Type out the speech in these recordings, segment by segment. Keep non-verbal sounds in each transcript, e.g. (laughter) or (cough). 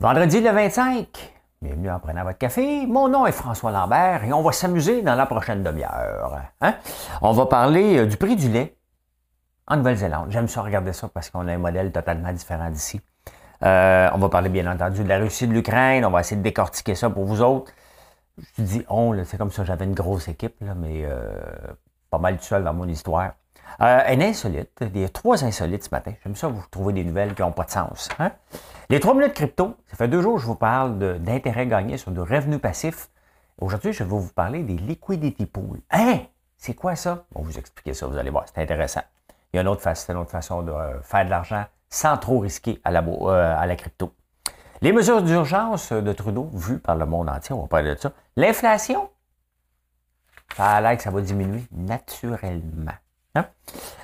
Vendredi le 25, bienvenue en prenant votre café. Mon nom est François Lambert et on va s'amuser dans la prochaine demi-heure. Hein? On va parler euh, du prix du lait en Nouvelle-Zélande. J'aime ça regarder ça parce qu'on a un modèle totalement différent d'ici. Euh, on va parler bien entendu de la Russie, de l'Ukraine. On va essayer de décortiquer ça pour vous autres. Je dis on, c'est comme ça, j'avais une grosse équipe, mais euh, pas mal tout seul dans mon histoire. Euh, un insolite, a trois insolites ce matin. J'aime ça vous trouver des nouvelles qui n'ont pas de sens. Hein? Les trois minutes crypto, ça fait deux jours que je vous parle d'intérêt gagné sur du revenu passif. Aujourd'hui, je vais vous parler des liquidity pools. Hein? C'est quoi ça? On va vous expliquer ça, vous allez voir, c'est intéressant. Il y a une autre, façon, une autre façon de euh, faire de l'argent sans trop risquer à la, euh, à la crypto. Les mesures d'urgence de Trudeau vues par le monde entier, on va parler de ça. L'inflation, ça a l'air que ça va diminuer naturellement. Hein?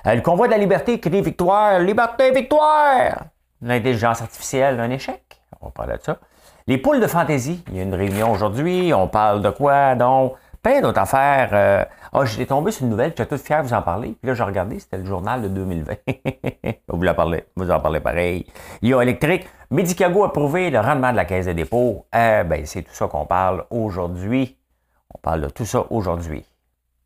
Euh, le convoi de la liberté crie victoire, liberté, victoire! L'intelligence artificielle, un échec? On va parler de ça. Les poules de fantaisie, il y a une réunion aujourd'hui, on parle de quoi? Donc, plein d'autres affaires. Euh, ah, j'étais tombé sur une nouvelle, j'étais tout fier de vous en parler. Puis là, j'ai regardé, c'était le journal de 2020. (laughs) vous la parlez, vous en parlez pareil. Lyon électrique, Medicago a prouvé le rendement de la caisse de dépôt. Eh ben, c'est tout ça qu'on parle aujourd'hui. On parle de tout ça aujourd'hui.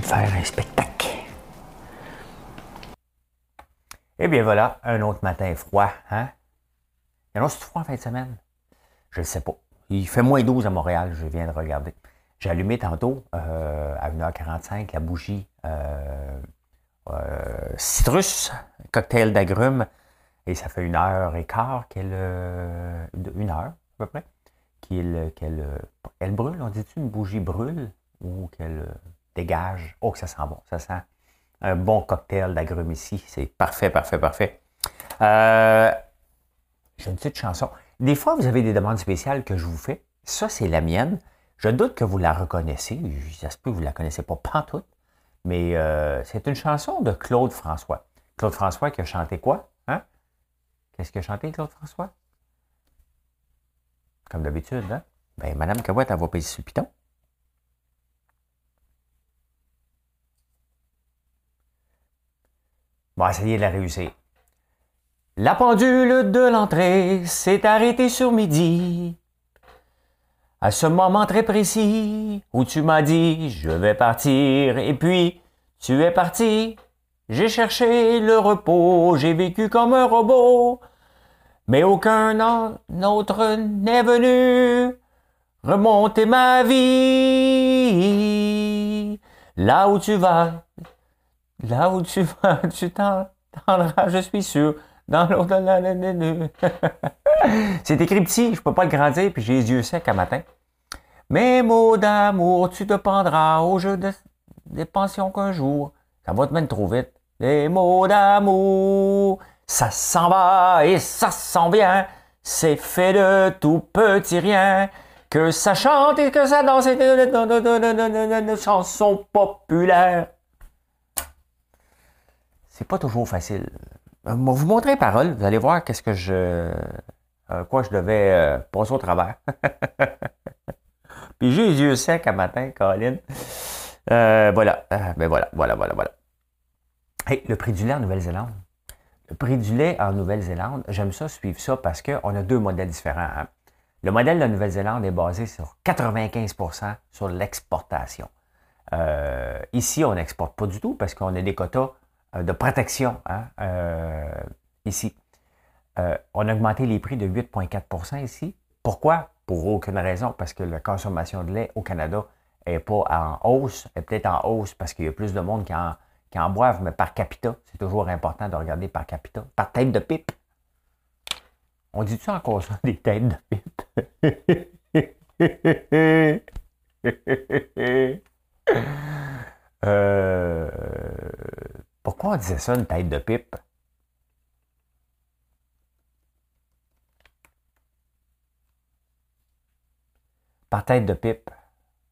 De faire un spectacle. Eh bien voilà, un autre matin froid, hein? Il y en a froid en fin de semaine? Je ne sais pas. Il fait moins 12 à Montréal, je viens de regarder. J'ai allumé tantôt, euh, à 1h45, la bougie euh, euh, citrus, cocktail d'agrumes, et ça fait une heure et quart qu'elle. une heure, à peu près, qu'elle, elle brûle. On dit-tu une bougie brûle ou qu'elle dégage. Oh, ça sent bon. Ça sent un bon cocktail d'agrumes ici. C'est parfait, parfait, parfait. Euh, J'ai une petite chanson. Des fois, vous avez des demandes spéciales que je vous fais. Ça, c'est la mienne. Je doute que vous la reconnaissez. Ça se peut que vous ne la connaissez pas pantoute. Mais euh, c'est une chanson de Claude François. Claude François qui a chanté quoi? Hein? Qu'est-ce qu'il a chanté, Claude François? Comme d'habitude, hein? Ben, Madame Cavouette, elle va payer sur le. Bon, essayez de la réussir. La pendule de l'entrée s'est arrêtée sur midi. À ce moment très précis où tu m'as dit je vais partir et puis tu es parti. J'ai cherché le repos, j'ai vécu comme un robot, mais aucun autre n'est venu remonter ma vie. Là où tu vas, Là où tu vas, tu t'entendras, je suis sûr, dans l'au-delà de C'est écrit petit, je peux pas le grandir, puis j'ai les yeux secs à matin. Mes mots d'amour, tu te prendras au jeu de, des pensions qu'un jour. Ça va te mettre trop vite. Les mots d'amour, ça s'en va et ça s'en vient. C'est fait de tout petit rien. Que ça chante et que ça danse et de chansons populaires c'est pas toujours facile. Je euh, vais vous montrer les paroles, vous allez voir qu'est-ce que je. Euh, quoi je devais euh, passer au travers. (laughs) Puis j'ai les yeux secs à matin, Caroline. voilà. ben voilà, voilà, voilà, voilà. Hey, le prix du lait en Nouvelle-Zélande. Le prix du lait en Nouvelle-Zélande, j'aime ça, suivre ça parce qu'on a deux modèles différents. Hein. Le modèle de la Nouvelle-Zélande est basé sur 95% sur l'exportation. ici, on n'exporte pas du tout parce qu'on a des quotas de protection hein, euh, ici. Euh, on a augmenté les prix de 8,4% ici. Pourquoi? Pour aucune raison, parce que la consommation de lait au Canada n'est pas en hausse, est peut-être en hausse parce qu'il y a plus de monde qui en, qui en boivent, mais par capita, c'est toujours important de regarder par capita. Par tête de pipe. On dit-tu encore ça, des têtes de pipe? (laughs) euh, pourquoi on disait ça, une tête de pipe? Par tête de pipe.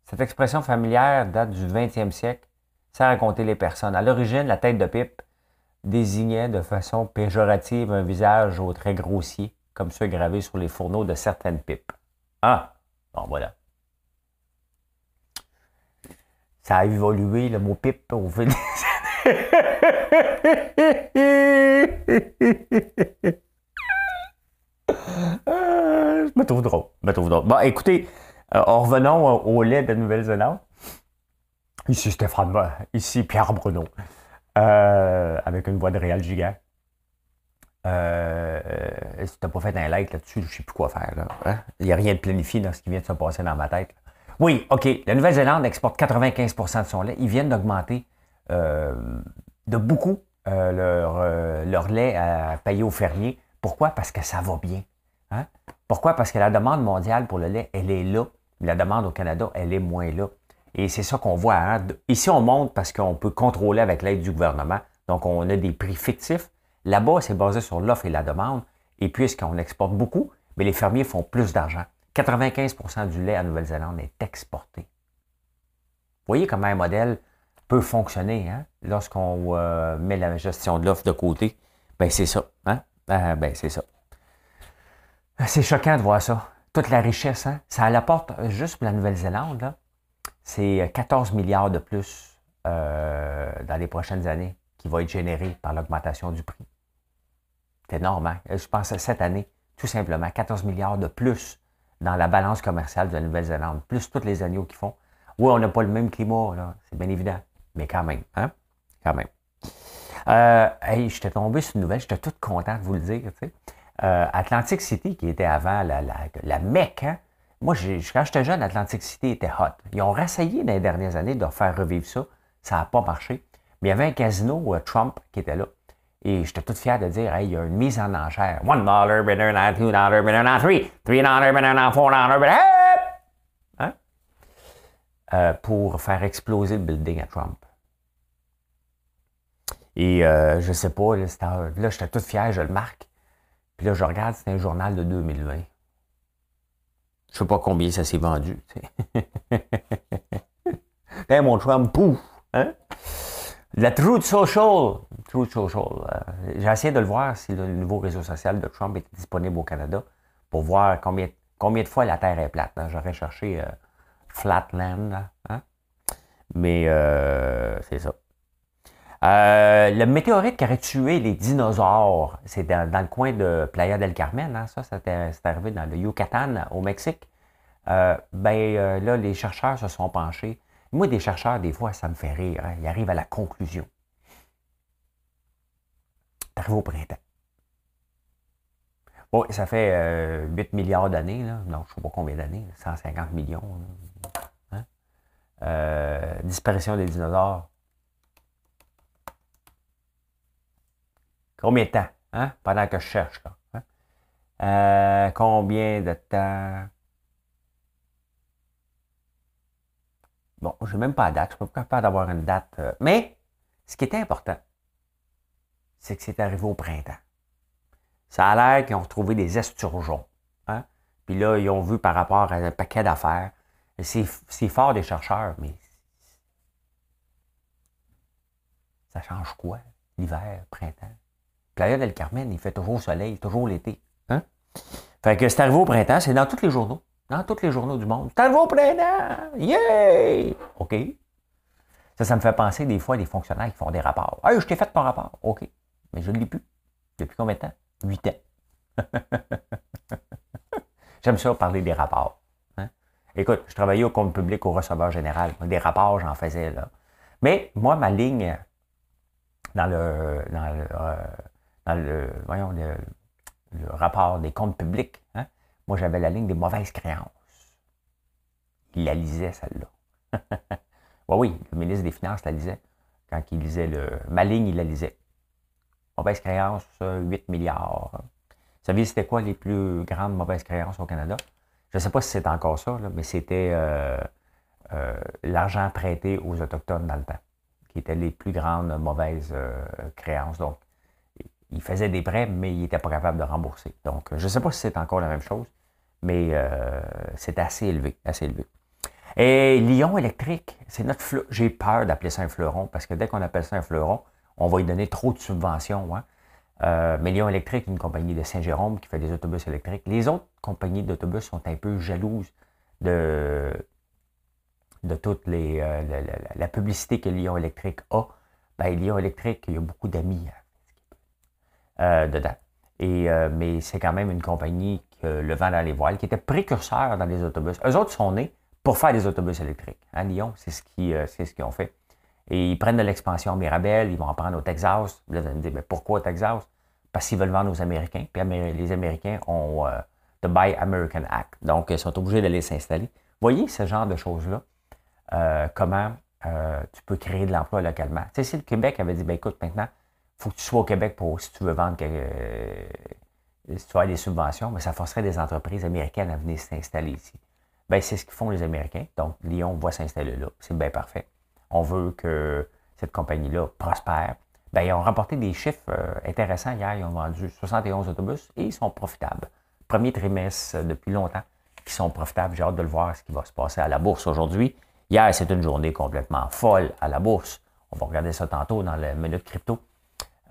Cette expression familière date du 20e siècle, sans raconter les personnes. À l'origine, la tête de pipe désignait de façon péjorative un visage aux traits grossiers, comme ceux gravés sur les fourneaux de certaines pipes. Ah, bon voilà. Ça a évolué, le mot pipe, au fil (laughs) euh, je me trouve drôle. Je me trouve drôle. Bon, écoutez, euh, revenons au lait de Nouvelle-Zélande. Ici Stéphane, ici Pierre Bruno, euh, avec une voix de réel gigant. Euh, si tu n'as pas fait un like là-dessus, je ne sais plus quoi faire. Hein? Il n'y a rien de planifié dans ce qui vient de se passer dans ma tête. Oui, OK. La Nouvelle-Zélande exporte 95% de son lait. Ils viennent d'augmenter euh, de beaucoup leur, leur, lait à payer aux fermiers. Pourquoi? Parce que ça va bien. Hein? Pourquoi? Parce que la demande mondiale pour le lait, elle est là. La demande au Canada, elle est moins là. Et c'est ça qu'on voit. Hein? Ici, on monte parce qu'on peut contrôler avec l'aide du gouvernement. Donc, on a des prix fictifs. Là-bas, c'est basé sur l'offre et la demande. Et puisqu'on exporte beaucoup, mais les fermiers font plus d'argent. 95% du lait à Nouvelle-Zélande est exporté. Vous voyez comment un modèle peut fonctionner hein? lorsqu'on euh, met la gestion de l'offre de côté. Ben, c'est ça. Hein? Euh, ben, c'est ça. C'est choquant de voir ça. Toute la richesse, hein? ça apporte juste pour la Nouvelle-Zélande, c'est 14 milliards de plus euh, dans les prochaines années qui va être généré par l'augmentation du prix. C'est énorme, hein? Je pense à cette année, tout simplement, 14 milliards de plus dans la balance commerciale de la Nouvelle-Zélande, plus toutes les années qu'ils font. Oui, on n'a pas le même climat, c'est bien évident, mais quand même, hein? Quand même. Euh, hey, j'étais tombé sur une nouvelle, j'étais tout content de vous le dire. Tu sais. Euh, Atlantic City, qui était avant la, la, la Mecque, hein? moi, quand j'étais jeune, Atlantic City était hot. Ils ont essayé dans les dernières années de faire revivre ça. Ça n'a pas marché. Mais il y avait un casino euh, Trump qui était là. Et j'étais tout fier de dire, hey, il y a une mise en enchère. One dollar, $1, $2, $3, $3, $4, $4, $4. Euh, pour faire exploser le building à Trump. Et euh, je sais pas, là, j'étais tout fier, je le marque. Puis là, je regarde, c'est un journal de 2020. Je sais pas combien ça s'est vendu. (laughs) mon Trump, pouf! Hein? La Truth Social. Truth Social. Euh, j'ai essayé de le voir si le nouveau réseau social de Trump était disponible au Canada pour voir combien, combien de fois la Terre est plate. Hein. J'aurais cherché euh, Flatland. Hein? Mais euh, c'est ça. le météorite qui aurait tué les dinosaures, c'est dans, le coin de Playa del Carmen, hein, ça, c'est arrivé dans le Yucatan, au Mexique. ben là, les chercheurs se sont penchés moi, des chercheurs, des fois, ça me fait rire. Hein. Ils arrivent à la conclusion. T'arrives au printemps. Bon, ça fait 8 euh, milliards d'années, là. non, je ne sais pas combien d'années, 150 millions. Hein? Euh, disparition des dinosaures. Combien de temps, hein? Pendant que je cherche. Hein? Euh, combien de temps? Bon, je n'ai même pas de date, je ne suis pas capable d'avoir une date. Euh, mais ce qui était important, c'est que c'est arrivé au printemps. Ça a l'air qu'ils ont retrouvé des esturgeons. Puis là, ils ont vu par rapport à un paquet d'affaires. C'est fort des chercheurs, mais ça change quoi? L'hiver, printemps? Playa del Carmen, il fait toujours soleil, toujours l'été. Hein? Fait que c'est arrivé au printemps, c'est dans tous les journaux dans tous les journaux du monde. T'as le printemps! Yay! OK. Ça, ça me fait penser des fois à des fonctionnaires qui font des rapports. Hey, je t'ai fait ton rapport. OK. Mais je ne l'ai plus. Depuis combien de temps? Huit ans. (laughs) J'aime ça parler des rapports. Écoute, je travaillais au compte public au receveur général. Des rapports, j'en faisais là. Mais moi, ma ligne dans le, dans le, euh, dans le voyons, le, rapport des comptes publics, hein, moi, j'avais la ligne des mauvaises créances. Il la lisait, celle-là. (laughs) oui, le ministre des Finances la lisait. Quand il lisait le, ma ligne, il la lisait. Mauvaises créances, 8 milliards. Vous saviez, c'était quoi les plus grandes mauvaises créances au Canada? Je ne sais pas si c'est encore ça, mais c'était euh, euh, l'argent prêté aux Autochtones dans le temps, qui étaient les plus grandes mauvaises euh, créances. Donc, il faisait des prêts, mais il n'était pas capable de rembourser. Donc, je ne sais pas si c'est encore la même chose, Mais c'est assez élevé, assez élevé. Et Lyon électrique, c'est notre fleuron. J'ai peur d'appeler ça un fleuron parce que dès qu'on appelle ça un fleuron, on va lui donner trop de subventions. Hein? Euh, mais Lyon électrique, une compagnie de Saint-Jérôme qui fait des autobus électriques. Les autres compagnies d'autobus sont un peu jalouses de, de toute euh, la, publicité que Lyon électrique a. Ben, Lyon électrique, il y a beaucoup d'amis euh, dedans. Et, mais c'est quand même une compagnie que le vent dans les voiles, qui était précurseur dans les autobus. Eux autres sont nés pour faire des autobus électriques. À Lyon, c'est ce qu'ils euh, ce qu'ils ont fait. Et ils prennent de l'expansion Mirabel, ils vont en prendre au Texas. Vous allez me dire, mais pourquoi au Texas? Parce qu'ils veulent vendre aux Américains. Puis les Américains ont euh, the Buy American Act. Donc, ils sont obligés d'aller s'installer. Voyez ce genre de choses-là. Euh, comment tu peux créer de l'emploi localement. Tu sais, si le Québec avait dit, ben écoute, maintenant, il faut que tu sois au Québec pour si tu veux vendre, si tu as des subventions, mais ça forcerait des entreprises américaines à venir s'installer ici. Ben, c'est ce qu'ils font les Américains. Donc, Lyon va s'installer là. C'est bien parfait. On veut que cette compagnie-là prospère. Ben, ils ont remporté des chiffres euh, intéressants hier. Ils ont vendu 71 autobus et ils sont profitables. Premier trimestre euh, depuis longtemps qui sont profitables. J'ai hâte de le voir ce qui va se passer à la bourse aujourd'hui. Hier, c'est une journée complètement folle à la bourse. On va regarder ça tantôt dans la minute crypto.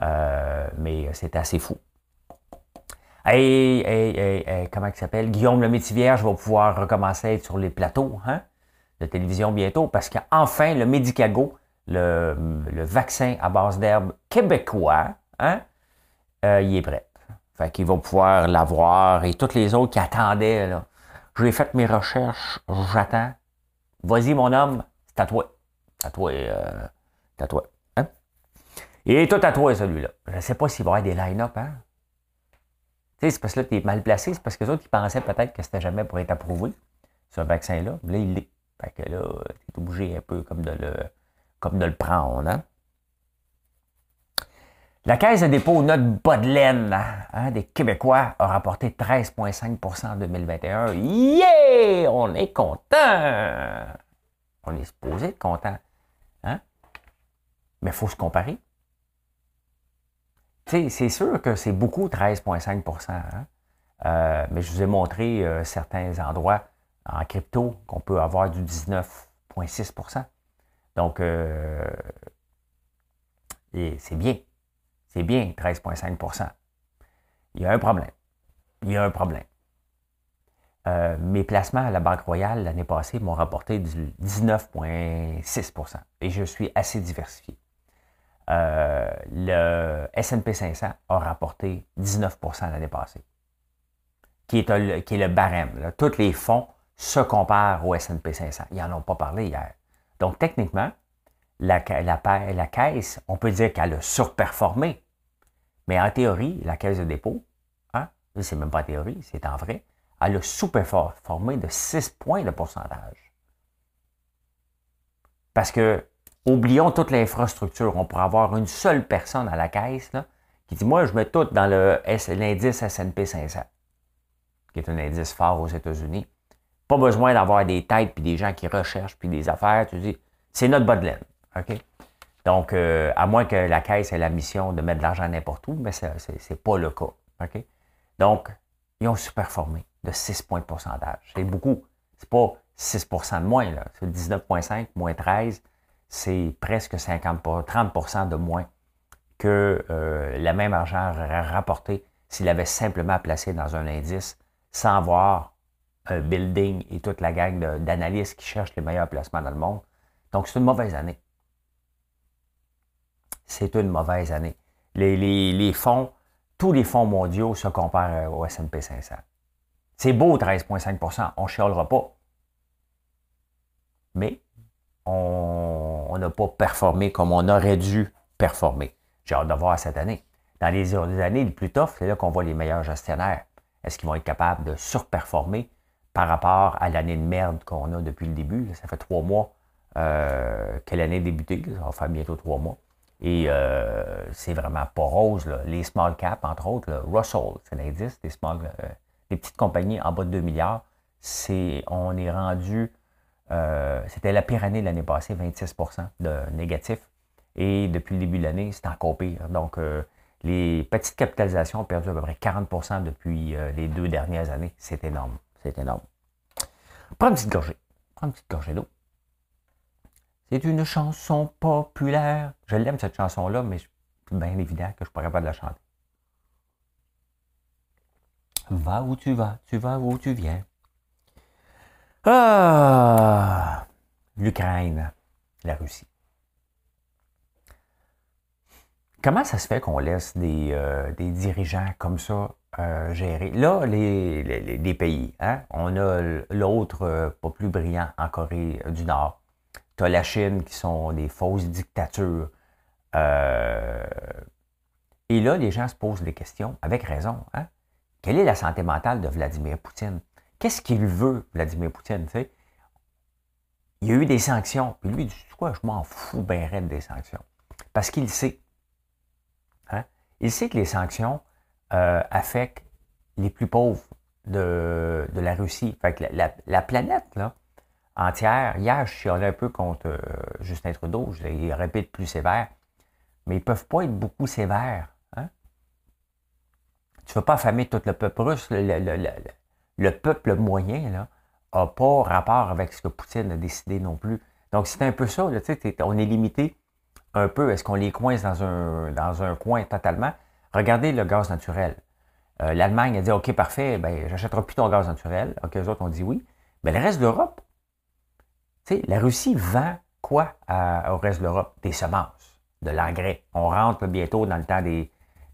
Euh, mais c'est assez fou. Hey, hey, hey, comment il s'appelle? Guillaume le Métivierge va pouvoir recommencer à être sur les plateaux hein, de télévision bientôt parce qu'enfin, le Medicago, le, vaccin à base d'herbe québécois, hein, euh, il est prêt. Fait qu'il va pouvoir l'avoir et toutes les autres qui attendaient. Là. J'ai fait mes recherches, j'attends. Vas-y, mon homme, c'est à toi. À toi, euh, à toi. Hein? Il tout à toi, celui-là. Je ne sais pas s'il va y avoir des line-up, hein? c'est parce que là, tu es mal placé, c'est parce que les autres, ils pensaient peut-être que c'était jamais pour être approuvé, ce vaccin-là. Là, il l'est. Fait que là, tu es obligé un peu comme de le, comme de le prendre. Hein? La Caisse de dépôt, notre bas de laine des Québécois, a rapporté 13,5% en 2021. Yeah! On est content! On est supposé être content. Hein? Mais il faut se comparer c'est sûr que c'est beaucoup 13,5% hein. euh, mais je vous ai montré euh, certains endroits en crypto qu'on peut avoir du 19,6% Donc, euh, c'est bien. C'est bien, 13,5% Il y a un problème. Il y a un problème. mes placements à la Banque Royale l'année passée m'ont rapporté du 19,6% Et je suis assez diversifié. Euh, le SP 500 a rapporté 19% l'année passée, qui est, le barème. Tous les fonds se comparent au SP 500. Ils n'en ont pas parlé hier. Donc, techniquement, la, caisse, on peut dire qu'elle a surperformé. Mais en théorie, la caisse de dépôt, hein, c'est même pas en théorie, c'est en vrai, elle a sous-performé de 6 points de pourcentage. Parce que oublions toute l'infrastructure. On pourrait avoir une seule personne à la caisse là, qui dit Moi, je mets tout dans l'indice SP 500, qui est un indice fort aux États-Unis. Pas besoin d'avoir des têtes puis des gens qui recherchent puis des affaires. Tu dis C'est notre bas de laine. OK? Donc, euh, à moins que la caisse ait la mission de mettre de l'argent n'importe où, mais ce n'est pas le cas. OK? Donc, ils ont superformé de 6 points de pourcentage. C'est beaucoup. C'est pas 6% de moins. C'est 19,5 moins 13 c'est presque 50, 30% de moins que euh, le même argent rapporté s'il avait simplement placé dans un indice sans avoir un building et toute la gang d'analystes qui cherchent les meilleurs placements dans le monde. Donc, c'est une mauvaise année. C'est une mauvaise année. Les, fonds, tous les fonds mondiaux se comparent au S&P 500. C'est beau, 13,5% on ne chialera pas. Mais on n'a pas performé comme on aurait dû performer. J'ai hâte de voir cette année. Dans les, années les plus tough, c'est là qu'on voit les meilleurs gestionnaires. Est-ce qu'ils vont être capables de surperformer? Par rapport à l'année de merde qu'on a depuis le début? Ça fait trois mois euh, que l'année a débuté. Ça va faire bientôt trois mois. Et euh, c'est vraiment pas rose. Les small caps, entre autres, Russell, c'est l'indice des small, euh, des petites compagnies en bas de 2 milliards. C'est, on est rendu euh, c'était la pire année l'année passée, 26% de négatif. Et depuis le début de l'année, c'est encore pire. Donc, euh, les petites capitalisations ont perdu à peu près 40% depuis euh, les deux dernières années. C'est énorme. C'est énorme. Prends une petite gorgée. Prends une petite gorgée d'eau. C'est une chanson populaire. Je l'aime cette chanson-là, mais c'est bien évident que je ne suis pas la chanter. Va où tu vas, tu vas où tu viens. Ah, l'Ukraine, la Russie. Comment ça se fait qu'on laisse des, euh, dirigeants comme ça euh, gérer? Là, les, pays, hein? on a l'autre euh, pas plus brillant en Corée du Nord. Tu as la Chine qui sont des fausses dictatures. et là, les gens se posent des questions, avec raison. Hein? Quelle est la santé mentale de Vladimir Poutine? Qu'est-ce qu'il veut, Vladimir Poutine? Il y a eu des sanctions. Puis lui, il dit quoi, je m'en fous bien raide des sanctions. Parce qu'il sait. Hein? Il sait que les sanctions euh, affectent les plus pauvres de, la Russie. Fait que la, planète, là, entière, hier, je suis allé un peu contre euh, Justin Trudeau, je l'ai répété plus sévère, mais ils ne peuvent pas être beaucoup sévères. Tu ne veux pas affamer tout le peuple russe. Le, peuple moyen n'a pas rapport avec ce que Poutine a décidé non plus. Donc, c'est un peu ça. on est limité un peu. Est-ce qu'on les coince dans un, dans un coin totalement? Regardez le gaz naturel. Euh, L'Allemagne a dit OK, parfait, ben, j'achèterai plus ton gaz naturel. OK, les autres ont dit oui. Mais le reste de l'Europe, la Russie vend quoi au reste de l'Europe? Des semences, de l'engrais. On rentre bientôt dans le temps des,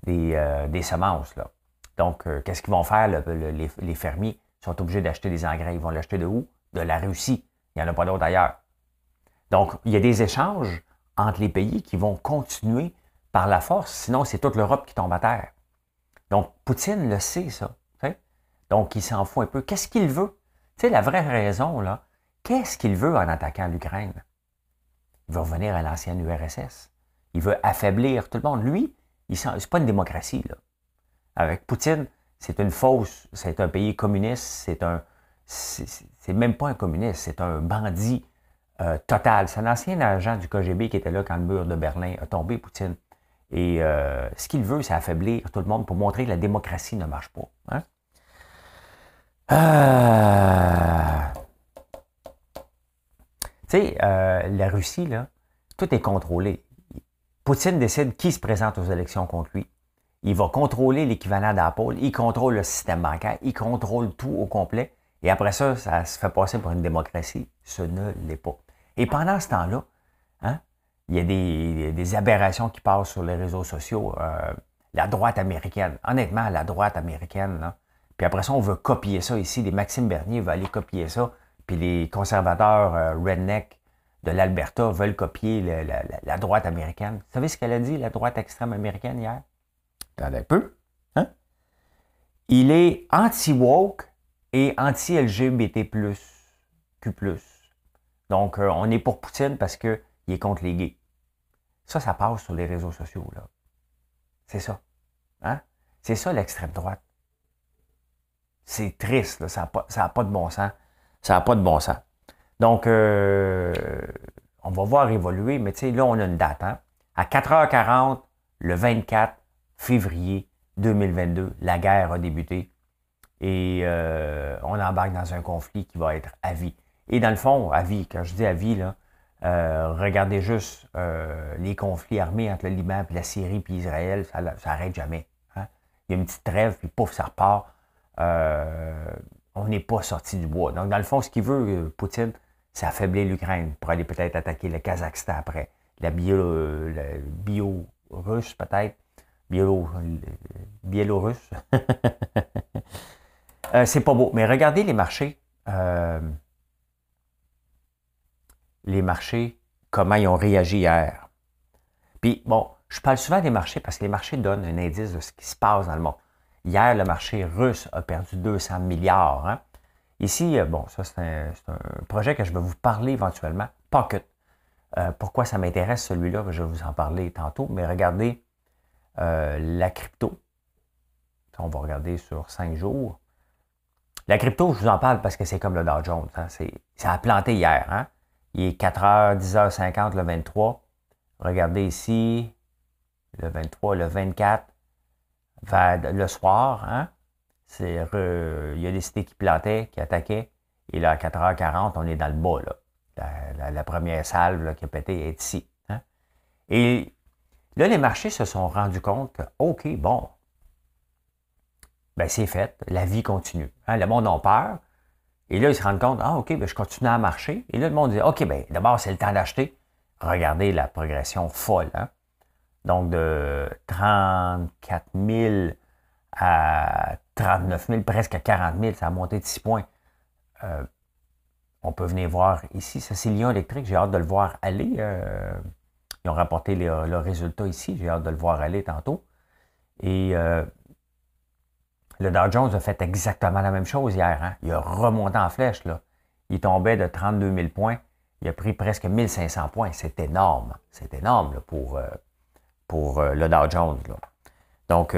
euh, semences. Donc, euh, qu'est-ce qu'ils vont faire, les, fermiers? Ils sont obligés d'acheter des engrais. Ils vont l'acheter de où? De la Russie. Il n'y en a pas d'autre ailleurs. Donc, il y a des échanges entre les pays qui vont continuer par la force. Sinon, c'est toute l'Europe qui tombe à terre. Donc, Poutine le sait, ça. Donc, il s'en fout un peu. Qu'est-ce qu'il veut? Tu sais, la vraie raison, là, qu'est-ce qu'il veut en attaquant l'Ukraine? Il veut revenir à l'ancienne URSS. Il veut affaiblir tout le monde. Lui, ce n'est pas une démocratie, là. Avec Poutine, c'est une fausse, c'est un pays communiste, c'est un, c'est même pas un communiste, c'est un bandit euh, total. C'est un ancien agent du KGB qui était là quand le mur de Berlin a tombé, Poutine. Et euh, ce qu'il veut, c'est affaiblir tout le monde pour montrer que la démocratie ne marche pas. Hein. Euh, tu sais, la Russie, là, tout est contrôlé. Poutine décide qui se présente aux élections contre lui. Il va contrôler l'équivalent d'Apple, il contrôle le système bancaire, il contrôle tout au complet. Et après ça, ça se fait passer pour une démocratie. Ce ne l'est pas. Et pendant ce temps-là, hein, il y a des, aberrations qui passent sur les réseaux sociaux. Euh, la droite américaine, honnêtement, la droite américaine, puis après ça, on veut copier ça ici. Les Maxime Bernier veulent aller copier ça. Puis les conservateurs euh, redneck de l'Alberta veulent copier la droite américaine. Vous savez ce qu'elle a dit, la droite extrême américaine, hier? Attendez un peu. Hein? Il est anti-woke et anti-LGBT+, Q+. Donc, euh, on est pour Poutine parce qu'il est contre les gays. Ça, ça passe sur les réseaux sociaux, là. C'est ça. Hein? C'est ça l'extrême droite. C'est triste, là. ça n'a pas, pas, de bon sens. Ça n'a pas de bon sens. Donc, euh, on va voir évoluer, mais tu sais, là, on a une date. Hein? À 4h40, le 24, février 2022, la guerre a débuté et euh, on embarque dans un conflit qui va être à vie. Et dans le fond, à vie, quand je dis à vie, là, euh, regardez juste euh, les conflits armés entre le Liban, puis la Syrie, puis Israël, ça n'arrête jamais. Hein. Il y a une petite trêve, puis pouf, ça repart. on n'est pas sorti du bois. Donc, dans le fond, ce qu'il veut, Poutine, c'est affaiblir l'Ukraine pour aller peut-être attaquer le Kazakhstan après, la bio, la bio russe peut-être, Biélorusse. (laughs) euh, c'est pas beau. Mais regardez les marchés. Les marchés, comment ils ont réagi hier. Puis, bon, je parle souvent des marchés parce que les marchés donnent un indice de ce qui se passe dans le monde. Hier, le marché russe a perdu 200 milliards. Hein. Ici, euh, bon, ça, c'est un, projet que je vais vous parler éventuellement. Pocket. Euh, pourquoi ça m'intéresse celui-là? Je vais vous en parler tantôt. Mais regardez euh, la crypto. On va regarder sur 5 jours. La crypto, je vous en parle parce que c'est comme le Dow Jones. Hein. ça a planté hier. Hein. Il est 4h, 10h50 le 23. Regardez ici, le 23, le 24, vers le soir. Hein. Il y a des cités qui plantaient, qui attaquaient. Et là, à 4h40, on est dans le bas. La, première salve qui a pété est ici. Hein. Et là, les marchés se sont rendus compte que, OK, bon, ben c'est fait, la vie continue. Hein. Le monde a peur. Et là, ils se rendent compte, ah, OK, ben, je continue à marcher. Et là, le monde dit, OK, ben, d'abord, c'est le temps d'acheter. Regardez la progression folle. Hein? Donc, de 34 000 à 39 000, presque à 40 000, ça a monté de 6 points. Euh, on peut venir voir ici, ça c'est Lyon électrique, j'ai hâte de le voir aller. Euh, ils ont rapporté le résultat ici, j'ai hâte de le voir aller tantôt. Et euh, le Dow Jones a fait exactement la même chose hier. Hein. Il a remonté en flèche. Là. Il tombait de 32 000 points. Il a pris presque 1500 points. C'est énorme. C'est énorme pour, pour le Dow Jones. Donc,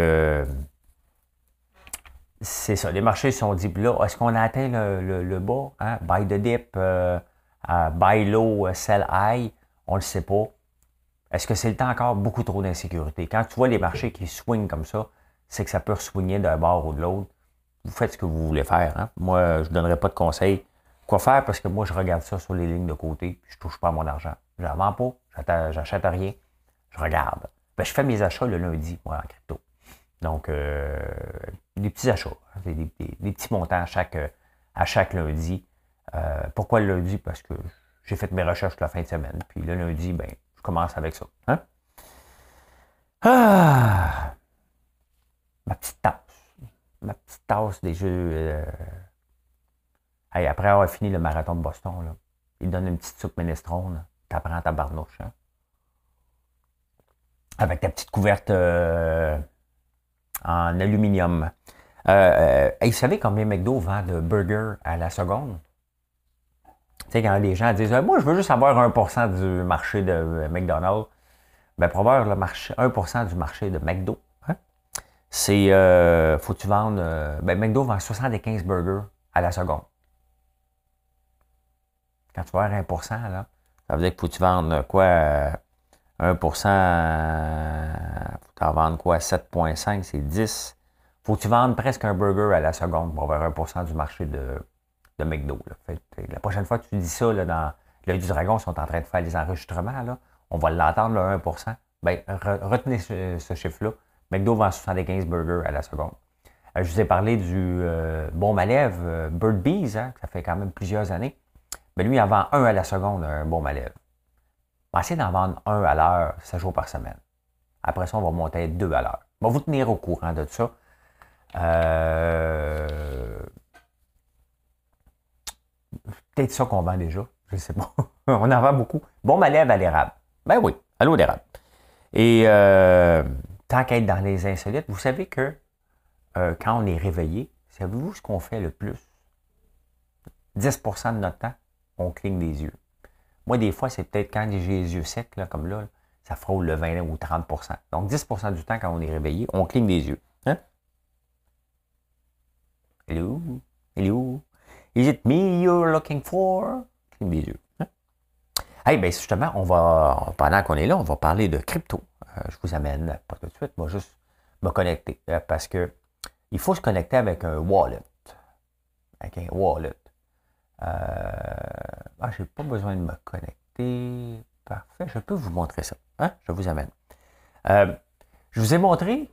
c'est ça. Les marchés sont dit, là, est-ce qu'on a atteint le, bas? Hein? Buy the dip, euh, buy low, euh, sell high? On ne le sait pas. Est-ce que c'est le temps encore? Beaucoup trop d'insécurité? Quand tu vois les marchés qui swingent comme ça, c'est que ça peut swinguer d'un bord ou de l'autre. Vous faites ce que vous voulez faire. Hein? Moi, je ne donnerai pas de conseils. Quoi faire? Parce que moi, je regarde ça sur les lignes de côté, je ne touche pas à mon argent. Je n'en vends pas, j'achète rien. Je regarde. Ben, je fais mes achats le lundi, moi, en crypto. Donc, euh, des petits achats, hein, des, petits montants à chaque, à chaque lundi. Euh, pourquoi le lundi? Parce que j'ai fait mes recherches la fin de semaine. Puis le lundi, ben, je commence avec ça. Hein? Ah! Ma petite tasse. Ma petite tasse des jeux. Euh... après avoir fini le marathon de Boston, il donne une petite soupe minestrone. T'apprends ta barnouche. Hein? Avec ta petite couverte. Euh, en aluminium. Euh, euh, vous savez combien McDo vend de burgers à la seconde? Tu sais, quand les gens disent Moi, je veux juste avoir 1% du marché de McDonald's, ben, pour avoir le marché, 1% du marché de McDo, c'est euh, faut que tu vendes. ben, McDo vend 75 burgers à la seconde. Quand tu vas avoir 1%, là, ça veut dire qu'il faut que tu vendes quoi 1%, faut en vendre quoi? 7,5, c'est 10. Faut que tu vendes presque un burger à la seconde pour avoir 1% du marché de, de McDo. la prochaine fois que tu dis ça, là, dans l'œil du dragon, ils sont en train de faire les enregistrements. Là, on va l'entendre, le 1%. Ben, retenez ce, chiffre-là. McDo vend 75 burgers à la seconde. Euh, je vous ai parlé du euh, bon malève, euh, Bird Bees, hein, ça fait quand même plusieurs années. Mais lui, il en vend un à la seconde, un bon malève. Essayer d'en vendre un à l'heure, 7 jours par semaine. Après ça, on va monter deux à l'heure. On va vous tenir au courant de ça. Euh... Peut-être ça qu'on vend déjà. Je ne sais pas. (laughs) on en vend beaucoup. Bon malève à l'érable. Ben oui, à l'eau d'érable. Et euh, tant qu'être dans les insolites, vous savez que euh, quand on est réveillé, savez-vous ce qu'on fait le plus? 10% de notre temps, on cligne des yeux. Moi, des fois, c'est peut-être quand j'ai les yeux secs, là, comme là, ça frôle le 20 ou 30% Donc, 10% du temps, quand on est réveillé, on cligne des yeux. Hein? Hello? Hello? Is it me you're looking for? Cligne des yeux. Hein? Hey, bien, justement, on va, pendant qu'on est là, on va parler de crypto. Euh, je vous amène, pas tout de suite, moi, juste me connecter. Euh, parce que il faut se connecter avec un wallet. Avec un wallet. Euh, ah, je n'ai pas besoin de me connecter. Parfait, je peux vous montrer ça. Hein? Je vous amène. Je vous ai montré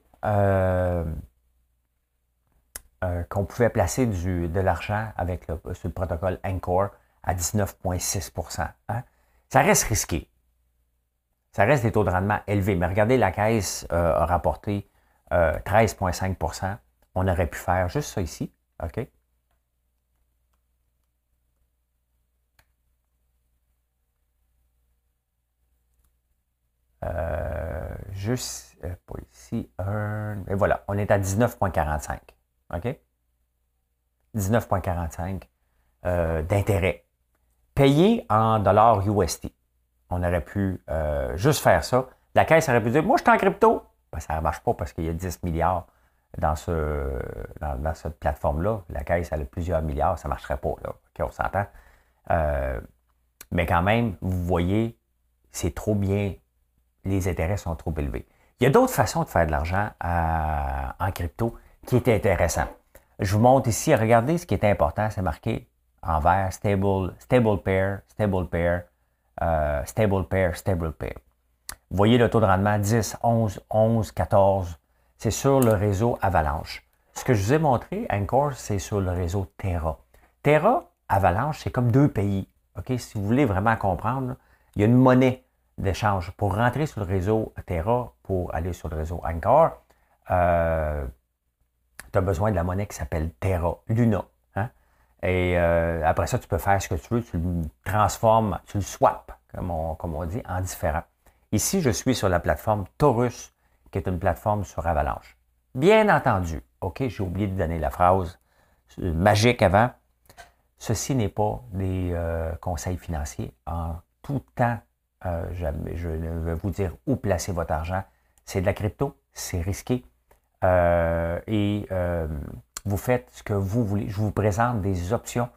qu'on pouvait placer du, de l'argent avec le, sur le protocole Anchor à 19,6% hein? Ça reste risqué. Ça reste des taux de rendement élevés. Mais regardez, la caisse a rapporté 13,5% On aurait pu faire juste ça ici. OK? Euh, juste, euh, pas ici, et voilà, on est à 19,45. OK? 19,45 euh, d'intérêt. Payé en dollars USD. On aurait pu juste faire ça. La caisse aurait pu dire Moi, je suis en crypto. Ben, ça ne marche pas parce qu'il y a 10 milliards dans, ce, dans, cette plateforme-là. La caisse, elle a plusieurs milliards. Ça ne marcherait pas. Là. On s'entend. mais quand même, vous voyez, c'est trop bien les intérêts sont trop élevés. Il y a d'autres façons de faire de l'argent euh, en crypto qui étaient intéressantes. Je vous montre ici, regardez ce qui est important, c'est marqué en vert, stable, stable pair, stable pair, euh, stable pair, stable pair. Vous voyez le taux de rendement 10, 11, 11, 14. C'est sur le réseau Avalanche. Ce que je vous ai montré, encore, c'est sur le réseau Terra. Terra, Avalanche, c'est comme deux pays. Si vous voulez vraiment comprendre, il y a une monnaie d'échange. Pour rentrer sur le réseau Terra, pour aller sur le réseau Anchor, euh, tu as besoin de la monnaie qui s'appelle Terra, Luna. Et euh, après ça, tu peux faire ce que tu veux, tu le transformes, tu le swaps, comme on, on dit, en différent. Ici, je suis sur la plateforme Taurus, qui est une plateforme sur Avalanche. Bien entendu, OK, j'ai oublié de donner la phrase euh, magique avant. Ceci n'est pas des euh, conseils financiers. En tout temps, euh, je, vais vous dire où placer votre argent. C'est de la crypto, c'est risqué. et vous faites ce que vous voulez. Je vous présente des options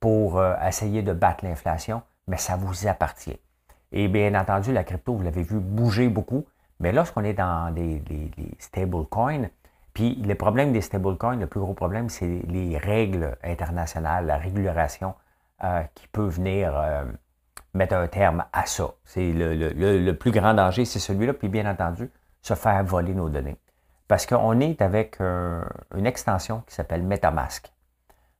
pour essayer de battre l'inflation, mais ça vous appartient. Et bien entendu, la crypto, vous l'avez vu bouger beaucoup. Mais lorsqu'on est dans des, stablecoins, puis le problème des stablecoins, le plus gros problème, c'est les règles internationales, la régulation euh, qui peut venir euh, mettre un terme à ça. C'est le, plus grand danger, c'est celui-là. Puis bien entendu, se faire voler nos données. Parce qu'on est avec une extension qui s'appelle MetaMask.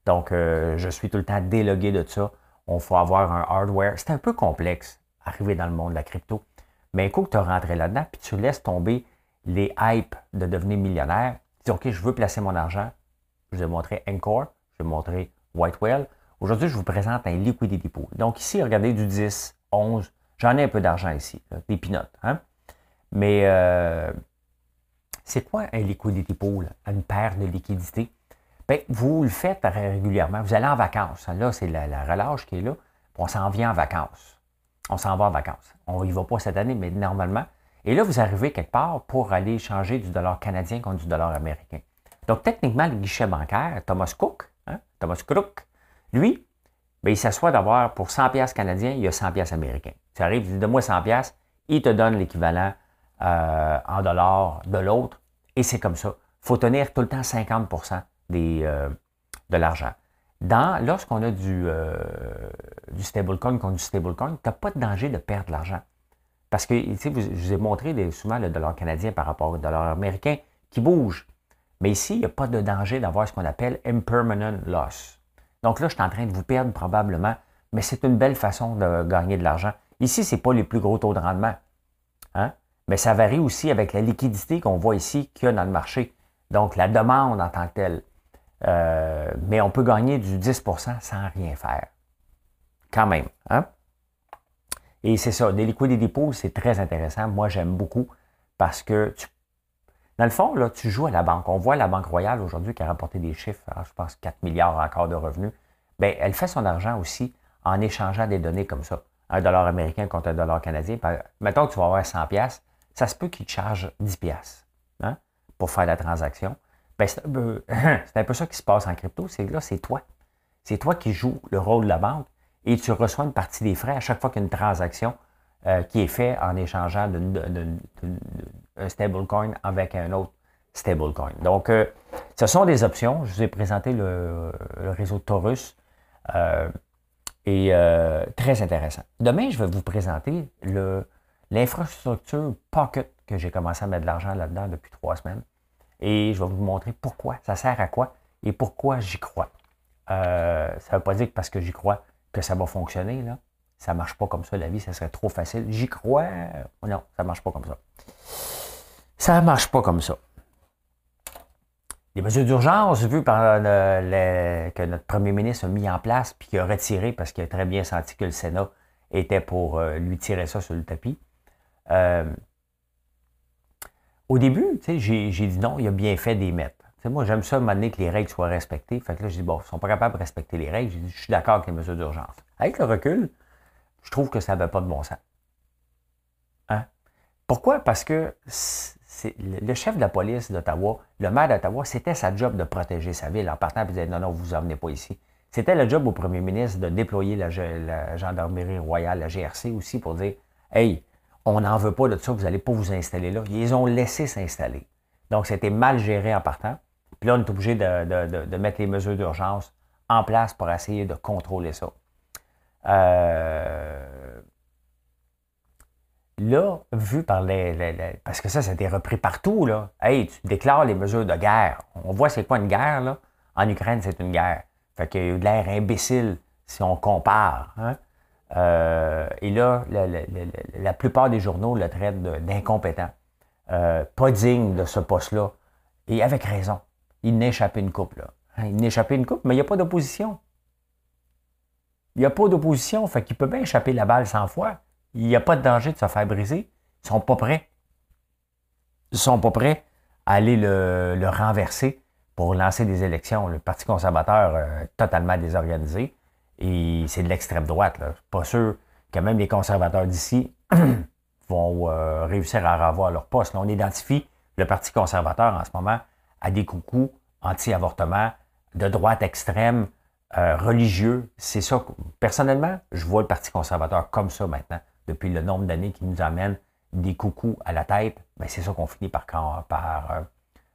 Donc, euh, je suis tout le temps délogué de ça. On faut avoir un hardware. C'est un peu complexe arriver dans le monde de la crypto. Mais un coup que tu rentré là-dedans, puis tu laisses tomber les hypes de devenir millionnaire, tu dis OK, je veux placer mon argent. Je vous ai montré Encore, je vais montrer Whitewell. Aujourd'hui, je vous présente un liquidity pool. Donc ici, regardez du 10, 11, j'en ai un peu d'argent ici, des pinottes. Hein? Mais euh, c'est quoi un liquidity pool, une paire de liquidités? Bien, vous le faites régulièrement. Vous allez en vacances. Là, c'est la, relâche qui est là. On s'en vient en vacances on s'en va en vacances. On n'y va pas cette année, mais normalement. Et là, vous arrivez quelque part pour aller changer du dollar canadien contre du dollar américain. Donc, techniquement, le guichet bancaire, Thomas Cook, hein, Thomas Crook, lui, ben, il s'assoit d'avoir pour 100 pièces canadiens, il y a 100 pièces américains. Tu arrives, dit, donne-moi 100 pièces, il te donne l'équivalent euh, en dollars de l'autre, et c'est comme ça. Il faut tenir tout le temps 50 des, euh, de l'argent lorsqu'on a du, euh, du stablecoin contre du stablecoin, tu n'as pas de danger de perdre de l'argent. Parce que, je vous ai montré souvent le dollar canadien par rapport au dollar américain qui bouge. Mais ici, il n'y a pas de danger d'avoir ce qu'on appelle impermanent loss. Donc là, je suis en train de vous perdre probablement, mais c'est une belle façon de gagner de l'argent. Ici, ce n'est pas les plus gros taux de rendement. Hein? Mais ça varie aussi avec la liquidité qu'on voit ici qu'il y a dans le marché. Donc, la demande en tant que telle. Euh, mais on peut gagner du 10% sans rien faire. Quand même. Hein? Et c'est ça, des liquidités pools, c'est très intéressant. Moi, j'aime beaucoup parce que, dans le fond, là, tu joues à la banque. On voit la Banque Royale aujourd'hui qui a rapporté des chiffres, je pense 4 milliards encore de revenus. Bien, elle fait son argent aussi en échangeant des données comme ça. Un dollar américain contre un dollar canadien. Mettons que tu vas avoir 100 pièces, ça se peut qu'il te charge 10 pièces hein, pour faire la transaction. Ben, (laughs) c'est, un peu, ça qui se passe en crypto. C'est là, c'est toi. C'est toi qui joues le rôle de la banque et tu reçois une partie des frais à chaque fois qu'il y a une transaction euh, qui est faite en échangeant un stablecoin avec un autre stablecoin. Donc, euh, ce sont des options. Je vous ai présenté le, réseau Taurus euh, et très intéressant. Demain, je vais vous présenter l'infrastructure Pocket que j'ai commencé à mettre de l'argent là-dedans depuis trois semaines et je vais vous montrer pourquoi, ça sert à quoi et pourquoi j'y crois. Euh, ça ne veut pas dire que parce que j'y crois que ça va fonctionner. Là. Ça ne marche pas comme ça, la vie, ça serait trop facile. J'y crois? Non, ça ne marche pas comme ça. Ça ne marche pas comme ça. Les mesures d'urgence vues par que notre premier ministre a mis en place puis qu'il a retiré parce qu'il a très bien senti que le Sénat était pour euh, lui tirer ça sur le tapis. Euh, au début, j'ai dit non, il a bien fait des mettre. moi, j'aime ça, donné, que les règles soient respectées. Fait que là, je dis, bon, ils ne sont pas capables de respecter les règles. J'ai dit, je suis d'accord avec les mesures d'urgence. Avec le recul, je trouve que ça n'avait pas de bon sens. Hein? Pourquoi? Parce que le chef de la police d'Ottawa, le maire d'Ottawa, c'était sa job de protéger sa ville en partant et dire non, non, vous vous emmenez pas ici. C'était le job au premier ministre de déployer la, la gendarmerie royale, la GRC aussi, pour dire Hey, on n'en veut pas de ça, vous n'allez pas vous installer là. Ils ont laissé s'installer. Donc, c'était mal géré en partant. Puis là, on est obligé de, mettre les mesures d'urgence en place pour essayer de contrôler ça. Euh, là, vu par les, Parce que ça, ça a été repris partout, là. Hey, tu déclares les mesures de guerre. On voit c'est quoi une guerre, là? En Ukraine, c'est une guerre. Fait qu'il y a eu de l'air imbécile si on compare. Hein? Euh, et là, la, plupart des journaux le traitent d'incompétent. Euh, pas digne de ce poste-là. Et avec raison. Il n'échappe une coupe, là. Hein, il n'échappe une coupe, mais il n'y a pas d'opposition. Il n'y a pas d'opposition, fait qu'il peut bien échapper la balle 100 fois. Il n'y a pas de danger de se faire briser. Ils ne sont pas prêts. Ils ne sont pas prêts à aller le, renverser pour lancer des élections. Le Parti conservateur euh, totalement désorganisé. Et c'est de l'extrême droite. Là. Pas sûr que même les conservateurs d'ici (clears throat) vont euh, réussir à revoir leur poste. on identifie le Parti conservateur en ce moment à des coucous anti-avortement, de droite extrême, euh, religieux. C'est ça. Personnellement, je vois le Parti conservateur comme ça maintenant, depuis le nombre d'années qui nous amène des coucous à la tête. Ben, c'est ça qu'on finit par, par, euh,